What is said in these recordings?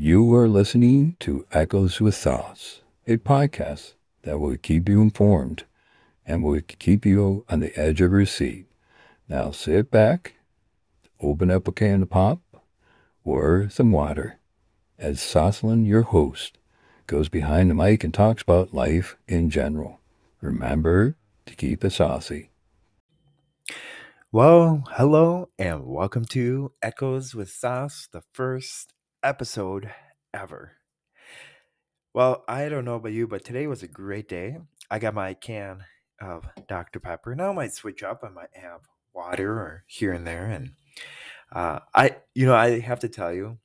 You are listening to Echoes with Sos, a podcast that will keep you informed and will keep you on the edge of your seat. Now sit back, open up a can of pop or some water as Soslan, your host, goes behind the mic and talks about life in general. Remember to keep it Sossy. Well, hello and welcome to Echoes with Sos, the first episode ever. Well, I don't know about you, but today was a great day. I got my can of Dr. Pepper. Now I might switch up. I might have water or here and there. And uh, I, you know, I have to tell you,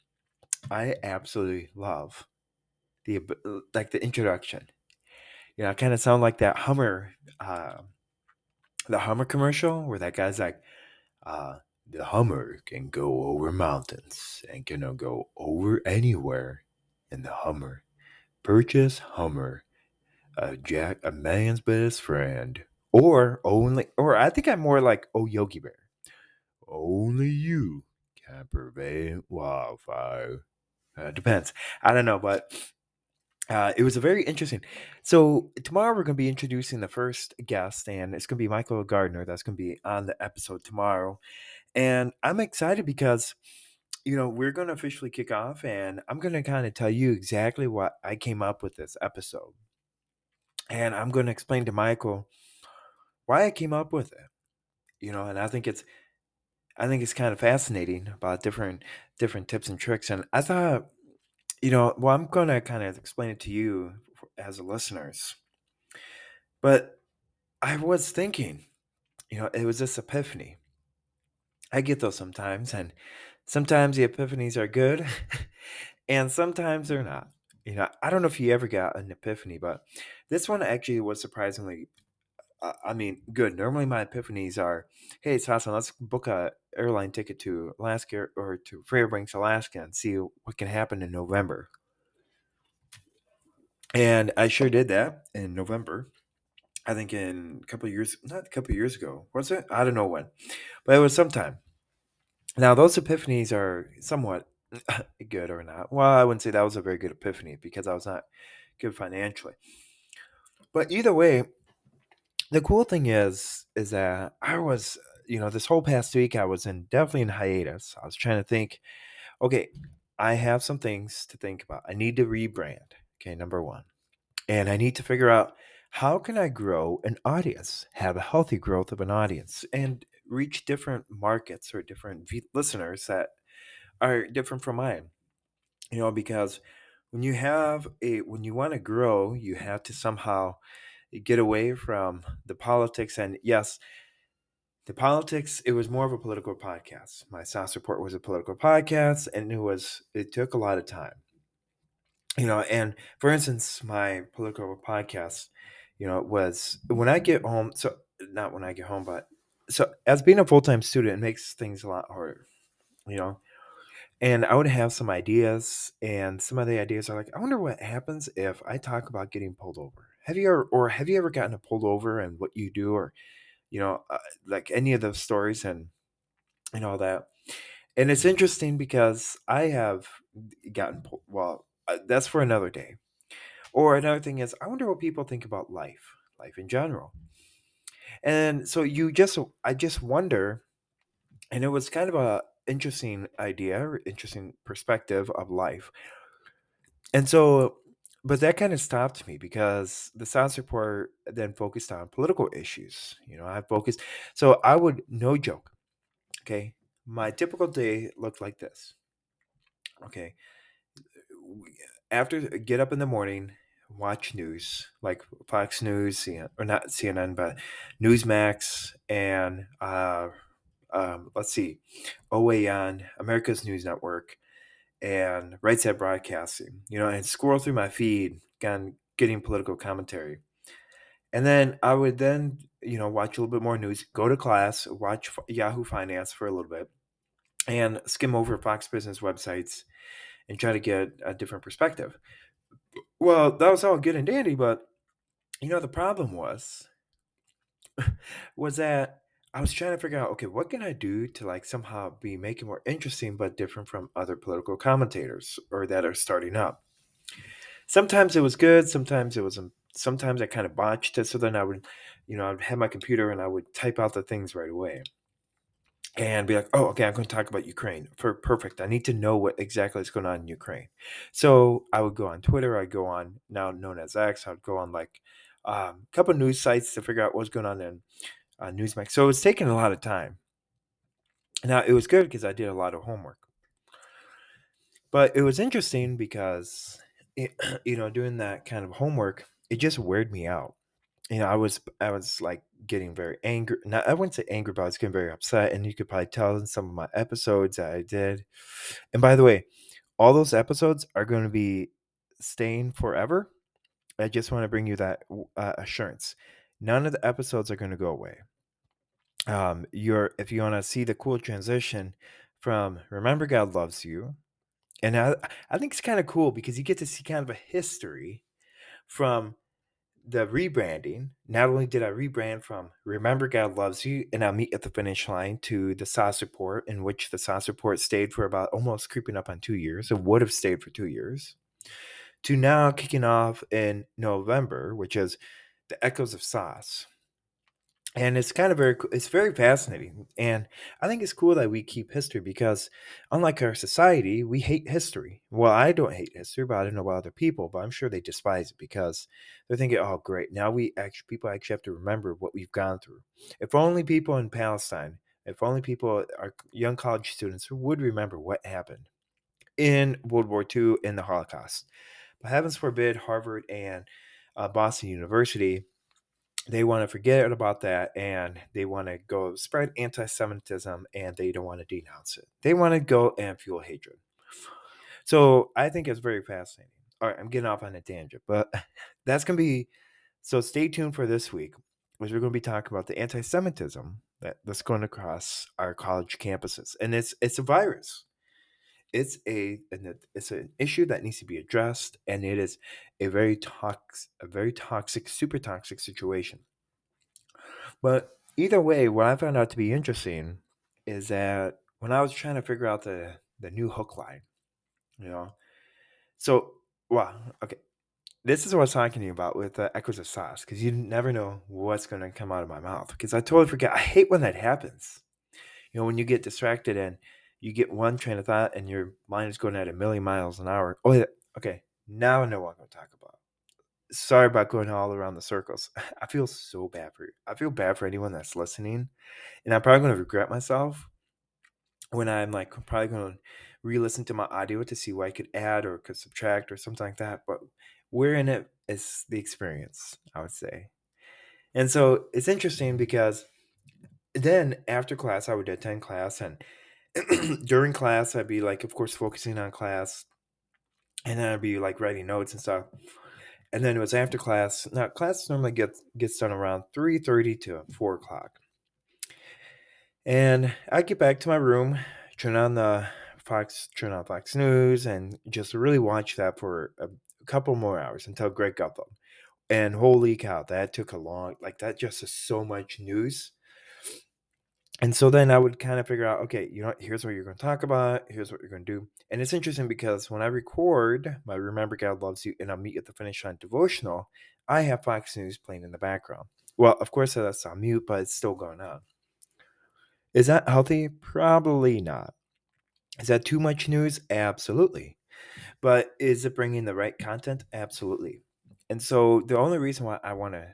I absolutely love the like the introduction. You know, I kind of sound like that Hummer, uh, the Hummer commercial where that guy's like, uh, the Hummer can go over mountains and can go over anywhere in the Hummer. Purchase Hummer, a Jack, a man's best friend, or only, or I think I'm more like Oh Yogi Bear. Only you can prevent wildfire. Uh, depends. I don't know, but uh, it was a very interesting. So tomorrow we're going to be introducing the first guest, and it's going to be Michael Gardner. That's going to be on the episode tomorrow, and I'm excited because you know we're going to officially kick off, and I'm going to kind of tell you exactly what I came up with this episode, and I'm going to explain to Michael why I came up with it. You know, and I think it's I think it's kind of fascinating about different different tips and tricks, and I thought you know, well, I'm going to kind of explain it to you as a listeners. But I was thinking, you know, it was this epiphany. I get those sometimes, and sometimes the epiphanies are good, and sometimes they're not. You know, I don't know if you ever got an epiphany, but this one actually was surprisingly uh, I mean, good. Normally, my epiphanies are, "Hey, it's awesome. Let's book a airline ticket to Alaska or to Fairbanks, Alaska, and see what can happen in November." And I sure did that in November. I think in a couple years, not a couple years ago, was it? I don't know when, but it was sometime. Now, those epiphanies are somewhat good or not. Well, I wouldn't say that was a very good epiphany because I was not good financially. But either way, the cool thing is, is that I was, you know, this whole past week I was in definitely in hiatus. I was trying to think, okay, I have some things to think about. I need to rebrand. Okay, number one. And I need to figure out how can I grow an audience, have a healthy growth of an audience, and reach different markets or different v- listeners that are different from mine. You know, because when you have a when you want to grow, you have to somehow get away from the politics. And yes, the politics, it was more of a political podcast. My Sos Report was a political podcast, and it was, it took a lot of time. You know, and for instance, my political podcast, you know, it was when I get home, so not when I get home, but so as being a full time student, it makes things a lot harder, you know. And I would have some ideas, and some of the ideas are like, I wonder what happens if I talk about getting pulled over. Have you ever or have you ever gotten pulled over and what you do or you know uh, like any of those stories and and all that? And it's interesting because i have gotten pulled well uh, that's for another day or another thing is i wonder what people think about life life in general and so you just i just wonder and it was kind of a interesting idea interesting perspective of life and so but that kind of stopped me because the science Report then focused on political issues. You know, I focused, so I would no joke. Okay, my typical day looked like this. Okay, after get up in the morning, watch news like Fox News, or not CNN, but Newsmax, and uh, um, let's see, OAN, America's News Network, and Right Side Broadcasting, you know, and scroll through my feed, again, getting political commentary. And then I would then, you know, watch a little bit more news, go to class, watch Yahoo Finance for a little bit, and skim over Fox Business websites and try to get a different perspective. Well, that was all good and dandy, but you know, the problem was was that I was trying to figure out, okay, what can I do to like somehow be making more interesting but different from other political commentators or that are starting up. Sometimes it was good, sometimes it wasn't. Sometimes I kind of botched it, so then I would, you know, I'd have my computer and I would type out the things right away and be like, oh, okay, I'm going to talk about Ukraine. For perfect. I need to know what exactly is going on in Ukraine. So I would go on Twitter. I'd go on now known as X. I'd go on like um, a couple news sites to figure out what's going on in uh, Newsmax. So it was taking a lot of time. Now it was good because I did a lot of homework, but it was interesting because it, you know doing that kind of homework it just weirded me out. You know, I was I was like getting very angry. Now I wouldn't say angry, but I was getting very upset, and you could probably tell in some of my episodes that I did. And by the way, all those episodes are going to be staying forever. I just want to bring you that uh, assurance. None of the episodes are going to go away. Um, you're if you want to see the cool transition from "Remember God Loves You," and I I think it's kind of cool because you get to see kind of a history from the rebranding. Not only did I rebrand from "Remember God Loves You" and I'll meet at the finish line to the Sos Report, in which the Sos Report stayed for about almost creeping up on two years. It would have stayed for two years to now kicking off in November, which is the Echoes of Sos. And it's kind of very, it's very fascinating. And I think it's cool that we keep history because, unlike our society, we hate history. Well, I don't hate history, but I don't know about other people, but I'm sure they despise it because they're thinking, oh, great. Now we actually, people actually have to remember what we've gone through. If only people in Palestine, if only people, our young college students, would remember what happened in World War II in the Holocaust. But heavens forbid, Harvard and uh, Boston University, they want to forget about that and they want to go spread anti Semitism and they don't want to denounce it. They want to go and fuel hatred. So I think it's very fascinating. All right, I'm getting off on a tangent, but that's going to be so stay tuned for this week, which we're going to be talking about the anti Semitism that, that's going across our college campuses. And it's it's a virus it's a it's an issue that needs to be addressed and it is a very toxic a very toxic super toxic situation but either way what i found out to be interesting is that when i was trying to figure out the the new hook line you know so well okay this is what I was talking to you about with the echoes of Sos because you never know what's going to come out of my mouth because I totally forget. I hate when that happens. You know, when you get distracted and you get one train of thought and your mind is going at a million miles an hour. Oh, yeah. okay. Now I know what I'm going to talk about. Sorry about going all around the circles. I feel so bad for you. I feel bad for anyone that's listening. And I'm probably going to regret myself when I'm like probably going to re-listen to my audio to see what I could add or could subtract or something like that. But we're in it is the experience, I would say. And so it's interesting because then after class, I would attend class and during class, I'd be like, of course, focusing on class, and then I'd be like writing notes and stuff. And then it was after class. Now class normally gets gets done around three thirty to four o'clock, and I get back to my room, turn on the Fox, turn on Fox News, and just really watch that for a, couple more hours until Greg Gutfeld. And holy cow, that took a long like that. Just is so much news and so then I would kind of figure out, okay, you know, here's what you're going to talk about. Here's what you're going to do. And it's interesting because when I record my Remember God Loves You and I meet at the finish line devotional, I have Fox News playing in the background. Well, of course, that's on mute, but it's still going on. Is that healthy? Probably not. Is that too much news? Absolutely. But is it bringing the right content? Absolutely. And so the only reason why I want to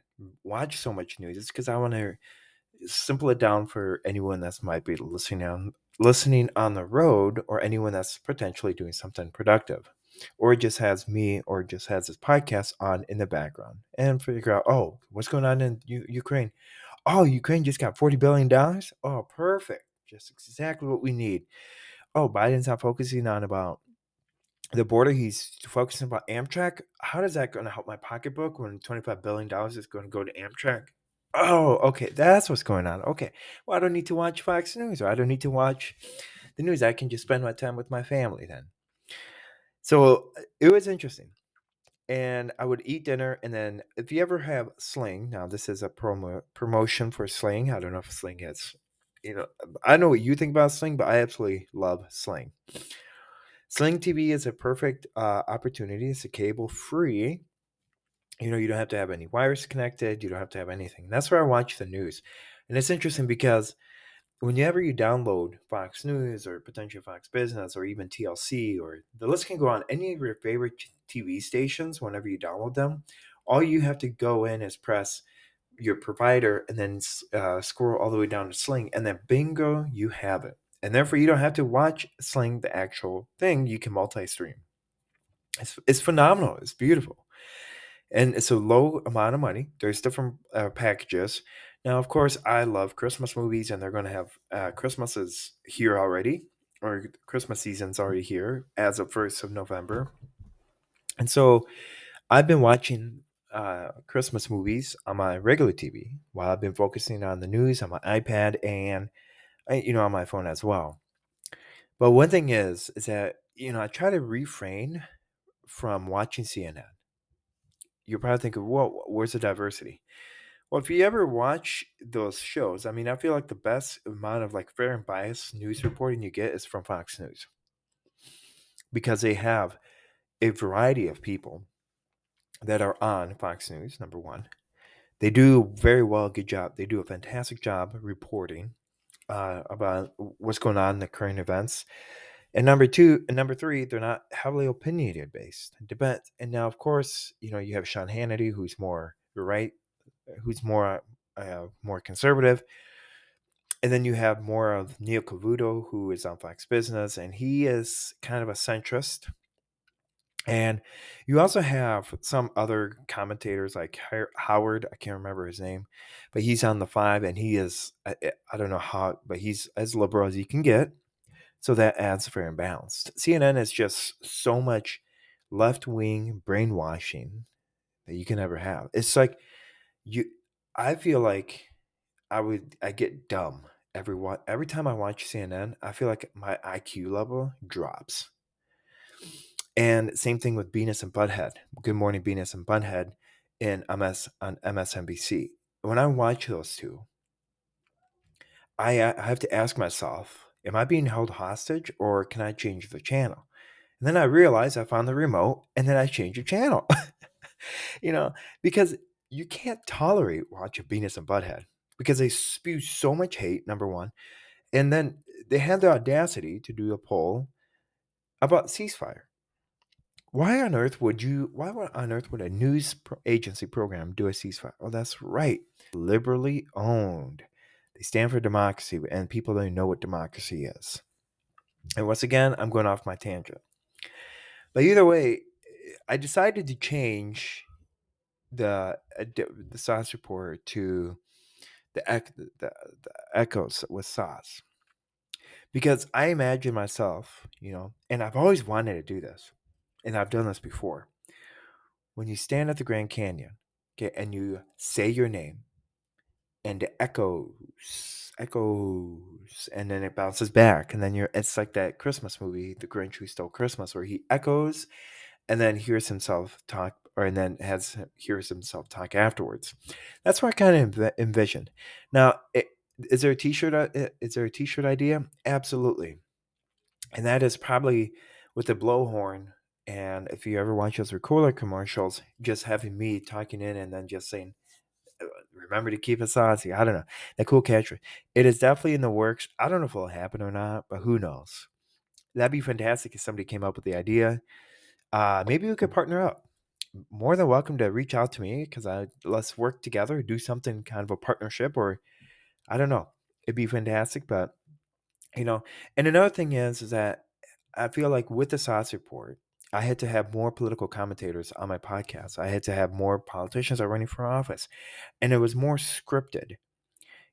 watch so much news is because I want to simple it down for anyone that's might be listening on listening on the road or anyone that's potentially doing something productive or just has me or just has this podcast on in the background and figure out oh what's going on in U- ukraine? Oh ukraine just got 40 billion dollars? Oh perfect. Just exactly what we need. Oh biden's not focusing on about the border. He's focusing about amtrak. How does that going to help my pocketbook when 25 billion dollars is going to go to amtrak Oh, okay. That's what's going on. Okay. Well, I don't need to watch Fox News or I don't need to watch the news. I can just spend my time with my family then. So it was interesting. and I would eat dinner. And then if you ever have Sling, now this is a promo promotion for Sling. I don't know if Sling is, you know, I know what you think about Sling, but I absolutely love Sling. Sling TV is a perfect uh, opportunity. It's a cable free. You know, you don't have to have any wires connected. You don't have to have anything. That's where I watch the news. And it's interesting because whenever you download Fox News or potential Fox Business or even TLC or the list can go on any of your favorite TV stations whenever you download them, all you have to go in is press your provider and then uh, scroll all the way down to Sling, and then bingo, you have it. And therefore, you don't have to watch Sling, the actual thing. You can multi stream. It's, it's phenomenal. It's beautiful. And it's a low amount of money. There's different uh, packages. Now, of course, I love Christmas movies, and they're going to have uh, Christmas is here already, or Christmas season's already here as of 1st of November. And so I've been watching uh, Christmas movies on my regular TV while I've been focusing on the news on my iPad and, uh, you know, on my phone as well. But one thing is, is that, you know, I try to refrain from watching CNN. You're probably thinking, well, where's the diversity? Well, if you ever watch those shows, I mean, I feel like the best amount of like fair and biased news reporting you get is from Fox News because they have a variety of people that are on Fox News, number one. They do very well, good job. They do a fantastic job reporting uh, about what's going on in the current events. And number two, and number three, they're not heavily opinionated based. Debate. And now, of course, you know, you have Sean Hannity, who's more right who's more uh, more conservative. And then you have more of Neil Cavuto, who is on Fox Business, and he is kind of a centrist. And you also have some other commentators like Howard, I can't remember his name, but he's on the five, and he is, I, I don't know how, but he's as liberal as you can get. So that adds fair and balanced. CNN is just so much left wing brainwashing that you can ever have. It's like you I feel like I would I get dumb every every time I watch CNN. I feel like my IQ level drops. And same thing with Beavis and Butthead. Good Morning Beavis and Butthead in MS on MSNBC. When I watch those two, I, I have to ask myself, am I being held hostage or can I change the channel? And then I realize I found the remote and then I change the channel. you know, because you can't tolerate watching Beavis and Butthead because they spew so much hate, number one. And then they had the audacity to do a poll about ceasefire. Why on earth would you, why on earth would a news agency program do a ceasefire? Oh, that's right. Liberally owned. They stand for democracy, and people don't know what democracy is. And once again, I'm going off my tangent. But either way, I decided to change the uh, the Sos report to the, the, the echoes with Sos because I imagine myself, you know, and I've always wanted to do this, and I've done this before. When you stand at the Grand Canyon, okay, and you say your name, and it echoes, echoes, and then it bounces back, and then you're it's like that Christmas movie, The Grinch Who Stole Christmas, where he echoes, and then hears himself talk or and then has hears himself talk afterwards. That's what I kind of env- envisioned. Now, it, is there a t-shirt? Uh, is there a t-shirt idea? Absolutely, and that is probably with the blowhorn. And if you ever watch those recorder commercials, just having me talking in and then just saying, "Remember to keep it Sossy." I don't know that cool catchphrase. It is definitely in the works. I don't know if it'll happen or not, but who knows? That'd be fantastic if somebody came up with the idea. Uh, maybe we could partner up more than welcome to reach out to me because I let's work together, do something kind of a partnership, or I don't know. It'd be fantastic, but you know. And another thing is, is that I feel like with the Sos report, I had to have more political commentators on my podcast. I had to have more politicians are running for office, and it was more scripted.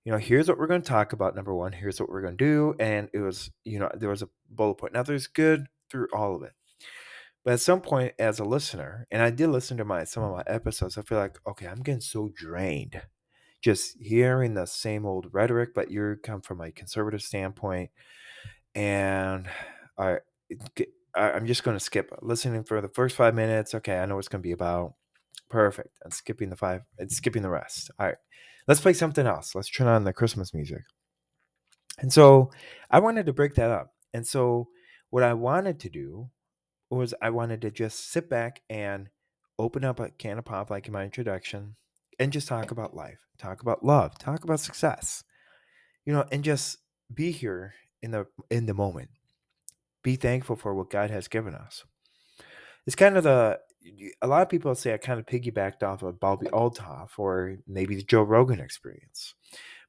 You know, here's what we're going to talk about. Number one, here's what we're going to do, and it was, you know, there was a bullet point. Now, there's good through all of it. But at some point, as a listener, and I did listen to my some of my episodes, I feel like okay, I'm getting so drained, just hearing the same old rhetoric. But you're come from a conservative standpoint, and I I, I'm just going to skip listening for the first five minutes. Okay, I know what's going to be about. Perfect. And skipping the five and skipping the rest. All right. Let's play something else. Let's turn on the Christmas music. And so I wanted to break that up. And so what I wanted to do was I wanted to just sit back and open up a can of pop like in my introduction and just talk about life, talk about love, talk about success. You know, and just be here in the in the moment. Be thankful for what God has given us. It's kind of the a lot of people say I kind of piggybacked off of Bobbi Althoff or maybe the Joe Rogan experience.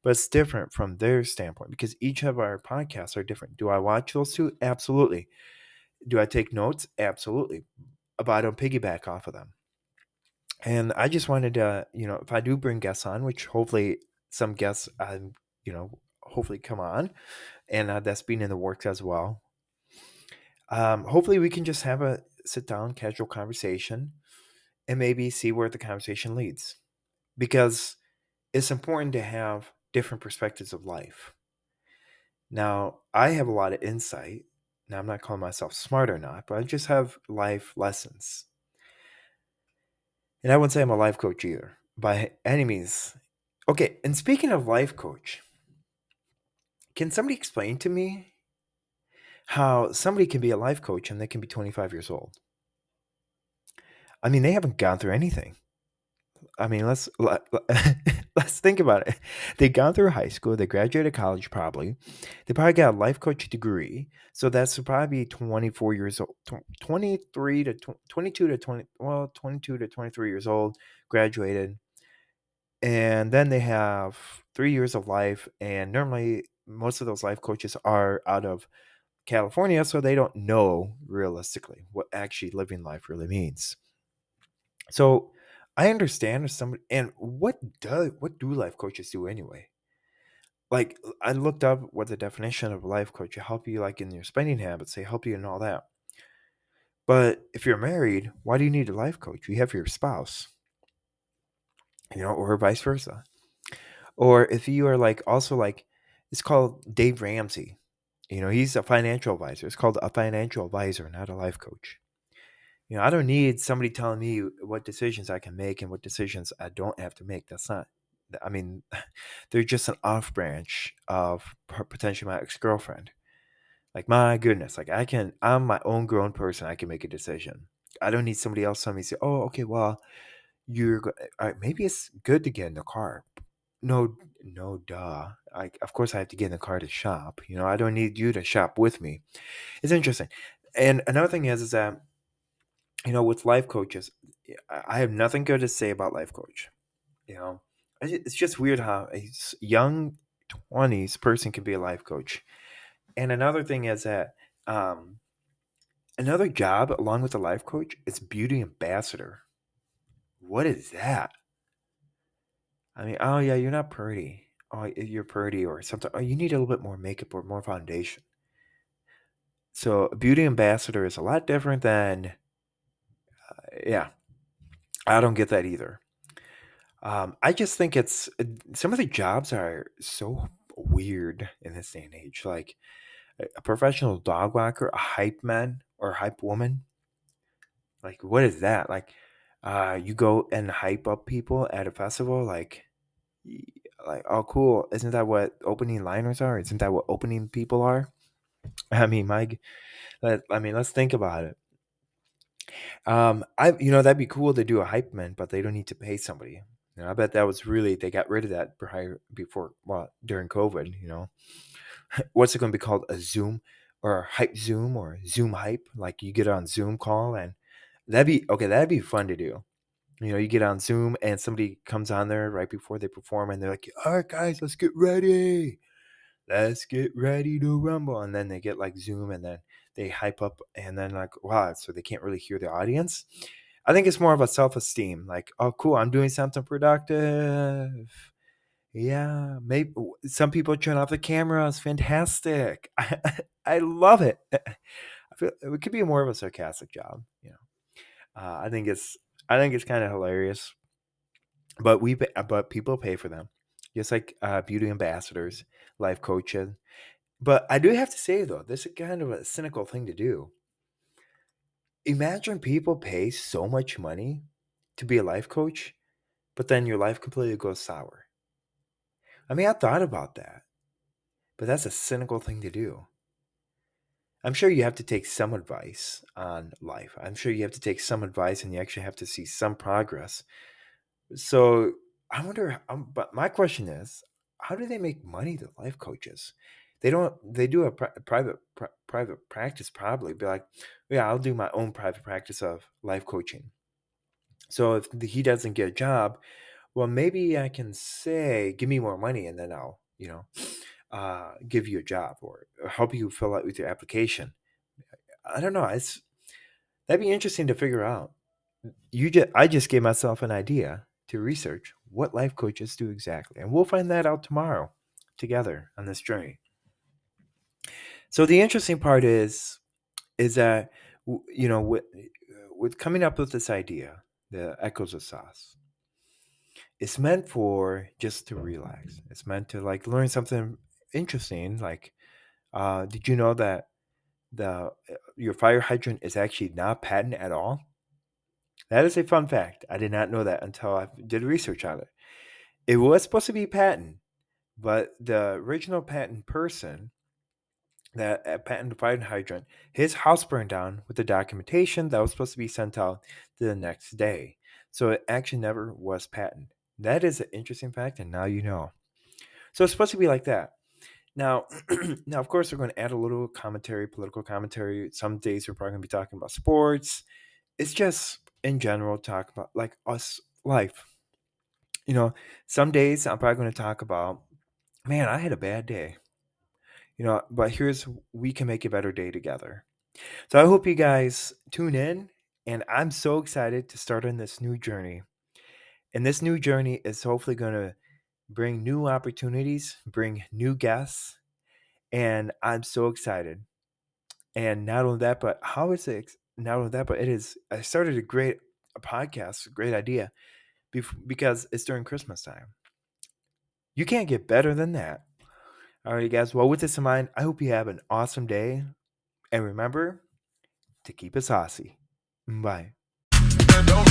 But it's different from their standpoint because each of our podcasts are different. Do I watch those two? Absolutely. Do I take notes? Absolutely. But I don't piggyback off of them. And I just wanted to, you know, if I do bring guests on, which hopefully some guests, um, you know, hopefully come on, and uh, that's been in the works as well. Um, hopefully, we can just have a sit down, casual conversation, and maybe see where the conversation leads, because it's important to have different perspectives of life. Now, I have a lot of insight. Now, I'm not calling myself smart or not, but I just have life lessons. And I wouldn't say I'm a life coach either, by any means. Okay, and speaking of life coach, can somebody explain to me how somebody can be a life coach and they can be 25 years old? I mean, they haven't gone through anything. I mean, let's let, let's think about it. They gone through high school, they graduated college probably. They probably got a life coach degree. So that's probably 24 years old, 23 to 22 to 20, well, 22 to 23 years old, graduated. And then they have 3 years of life and normally most of those life coaches are out of California, so they don't know realistically what actually living life really means. So I understand if somebody and what does what do life coaches do anyway? Like I looked up what the definition of a life coach help you like in your spending habits, they help you in all that. But if you're married, why do you need a life coach? You have your spouse. You know, or vice versa. Or if you are like also like it's called Dave Ramsey. You know, he's a financial advisor. It's called a financial advisor, not a life coach. You know, I don't need somebody telling me what decisions I can make and what decisions I don't have to make. That's not. I mean, they're just an off branch of potentially my ex girlfriend. Like my goodness, like I can. I'm my own grown person. I can make a decision. I don't need somebody else telling me say, "Oh, okay, well, you're right, uh, maybe it's good to get in the car." No, no, duh. I of course I have to get in the car to shop. You know, I don't need you to shop with me. It's interesting. And another thing is, is that you know, with life coaches, I have nothing good to say about life coach. You know, it's just weird how a young twenties person can be a life coach. And another thing is that um, another job along with a life coach is beauty ambassador. What is that? I mean, oh yeah, you're not pretty. Oh, you're pretty or something. Oh, you need a little bit more makeup or more foundation. So, a beauty ambassador is a lot different than yeah, I don't get that either. Um, I just think it's uh, some of the jobs are so weird in this day and age. Like a professional dog walker, a hype man or hype woman. Like, what is that? Like, uh, you go and hype up people at a festival. Like, like, oh, cool. Isn't that what opening liners are? Isn't that what opening people are? I mean, Mike. Let, I mean, let's think about it. Um, I you know that'd be cool to do a hype man, but they don't need to pay somebody. You know, I bet that was really they got rid of that prior before well during COVID. You know, what's it going to be called? A Zoom or a hype Zoom or Zoom hype? Like you get on Zoom call and that'd be okay. That'd be fun to do. You know, you get on Zoom and somebody comes on there right before they perform and they're like, "All right, guys, let's get ready." let's get ready to rumble. And then they get like Zoom and then they hype up and then like, wow, so they can't really hear the audience. I think it's more of a self esteem, like, oh, cool, I'm doing something productive. Yeah, maybe some people turn off the camera. It's fantastic. I, I love it. I feel it could be more of a sarcastic job, you know. Uh, I think it's I think it's kind of hilarious, but we but people pay for them just like uh, beauty ambassadors, life coaches. But I do have to say though, this is kind of a cynical thing to do. imagine people pay so much money to be a life coach, but then your life completely goes sour. I mean, I thought about that, but that's a cynical thing to do. I'm sure you have to take some advice on life. I'm sure you have to take some advice and you actually have to see some progress. So I wonder, um, but my question is, how do they make money, the life coaches? They don't, they do a pri- private, pri- private practice probably be like, yeah, I'll do my own private practice of life coaching. So if he doesn't get a job, well, maybe I can say, give me more money and then I'll, you know, uh, give you a job or, or help you fill out with your application. I don't know. It's that'd be interesting to figure out. You just, I just gave myself an idea to research what life coaches do exactly, and we'll find that out tomorrow together on this journey. So the interesting part is, is that you know with with coming up with this idea, the echoes of Sos. It's meant for just to relax. It's meant to like learn something interesting. Like, uh, did you know that the uh, your fire hydrant is actually not patent at all? That is a fun fact. I did not know that until I did research on it. It was supposed to be patent, but the original patent person, that uh, patent fire hydrant, his house burned down with the documentation that was supposed to be sent out the next day. So it actually never was patent. That is an interesting fact, and now you know. So it's supposed to be like that. Now, now of course, we're going to add a little commentary, political commentary. Some days we're probably going to be talking about sports. It's just in general talk about like us life. You know, some days I'm probably going to talk about, man, I had a bad day. You know, but here's we can make a better day together. So I hope you guys tune in, and I'm so excited to start on this new journey. And this new journey is hopefully going to bring new opportunities, bring new guests, and I'm so excited. And not only that, but how is it? Not only that, but it is. I started a great a podcast, a great idea, because it's during Christmas time. You can't get better than that. All right, guys. Well, with this in mind, I hope you have an awesome day, and remember to keep it Sossy. Bye. Don't, don't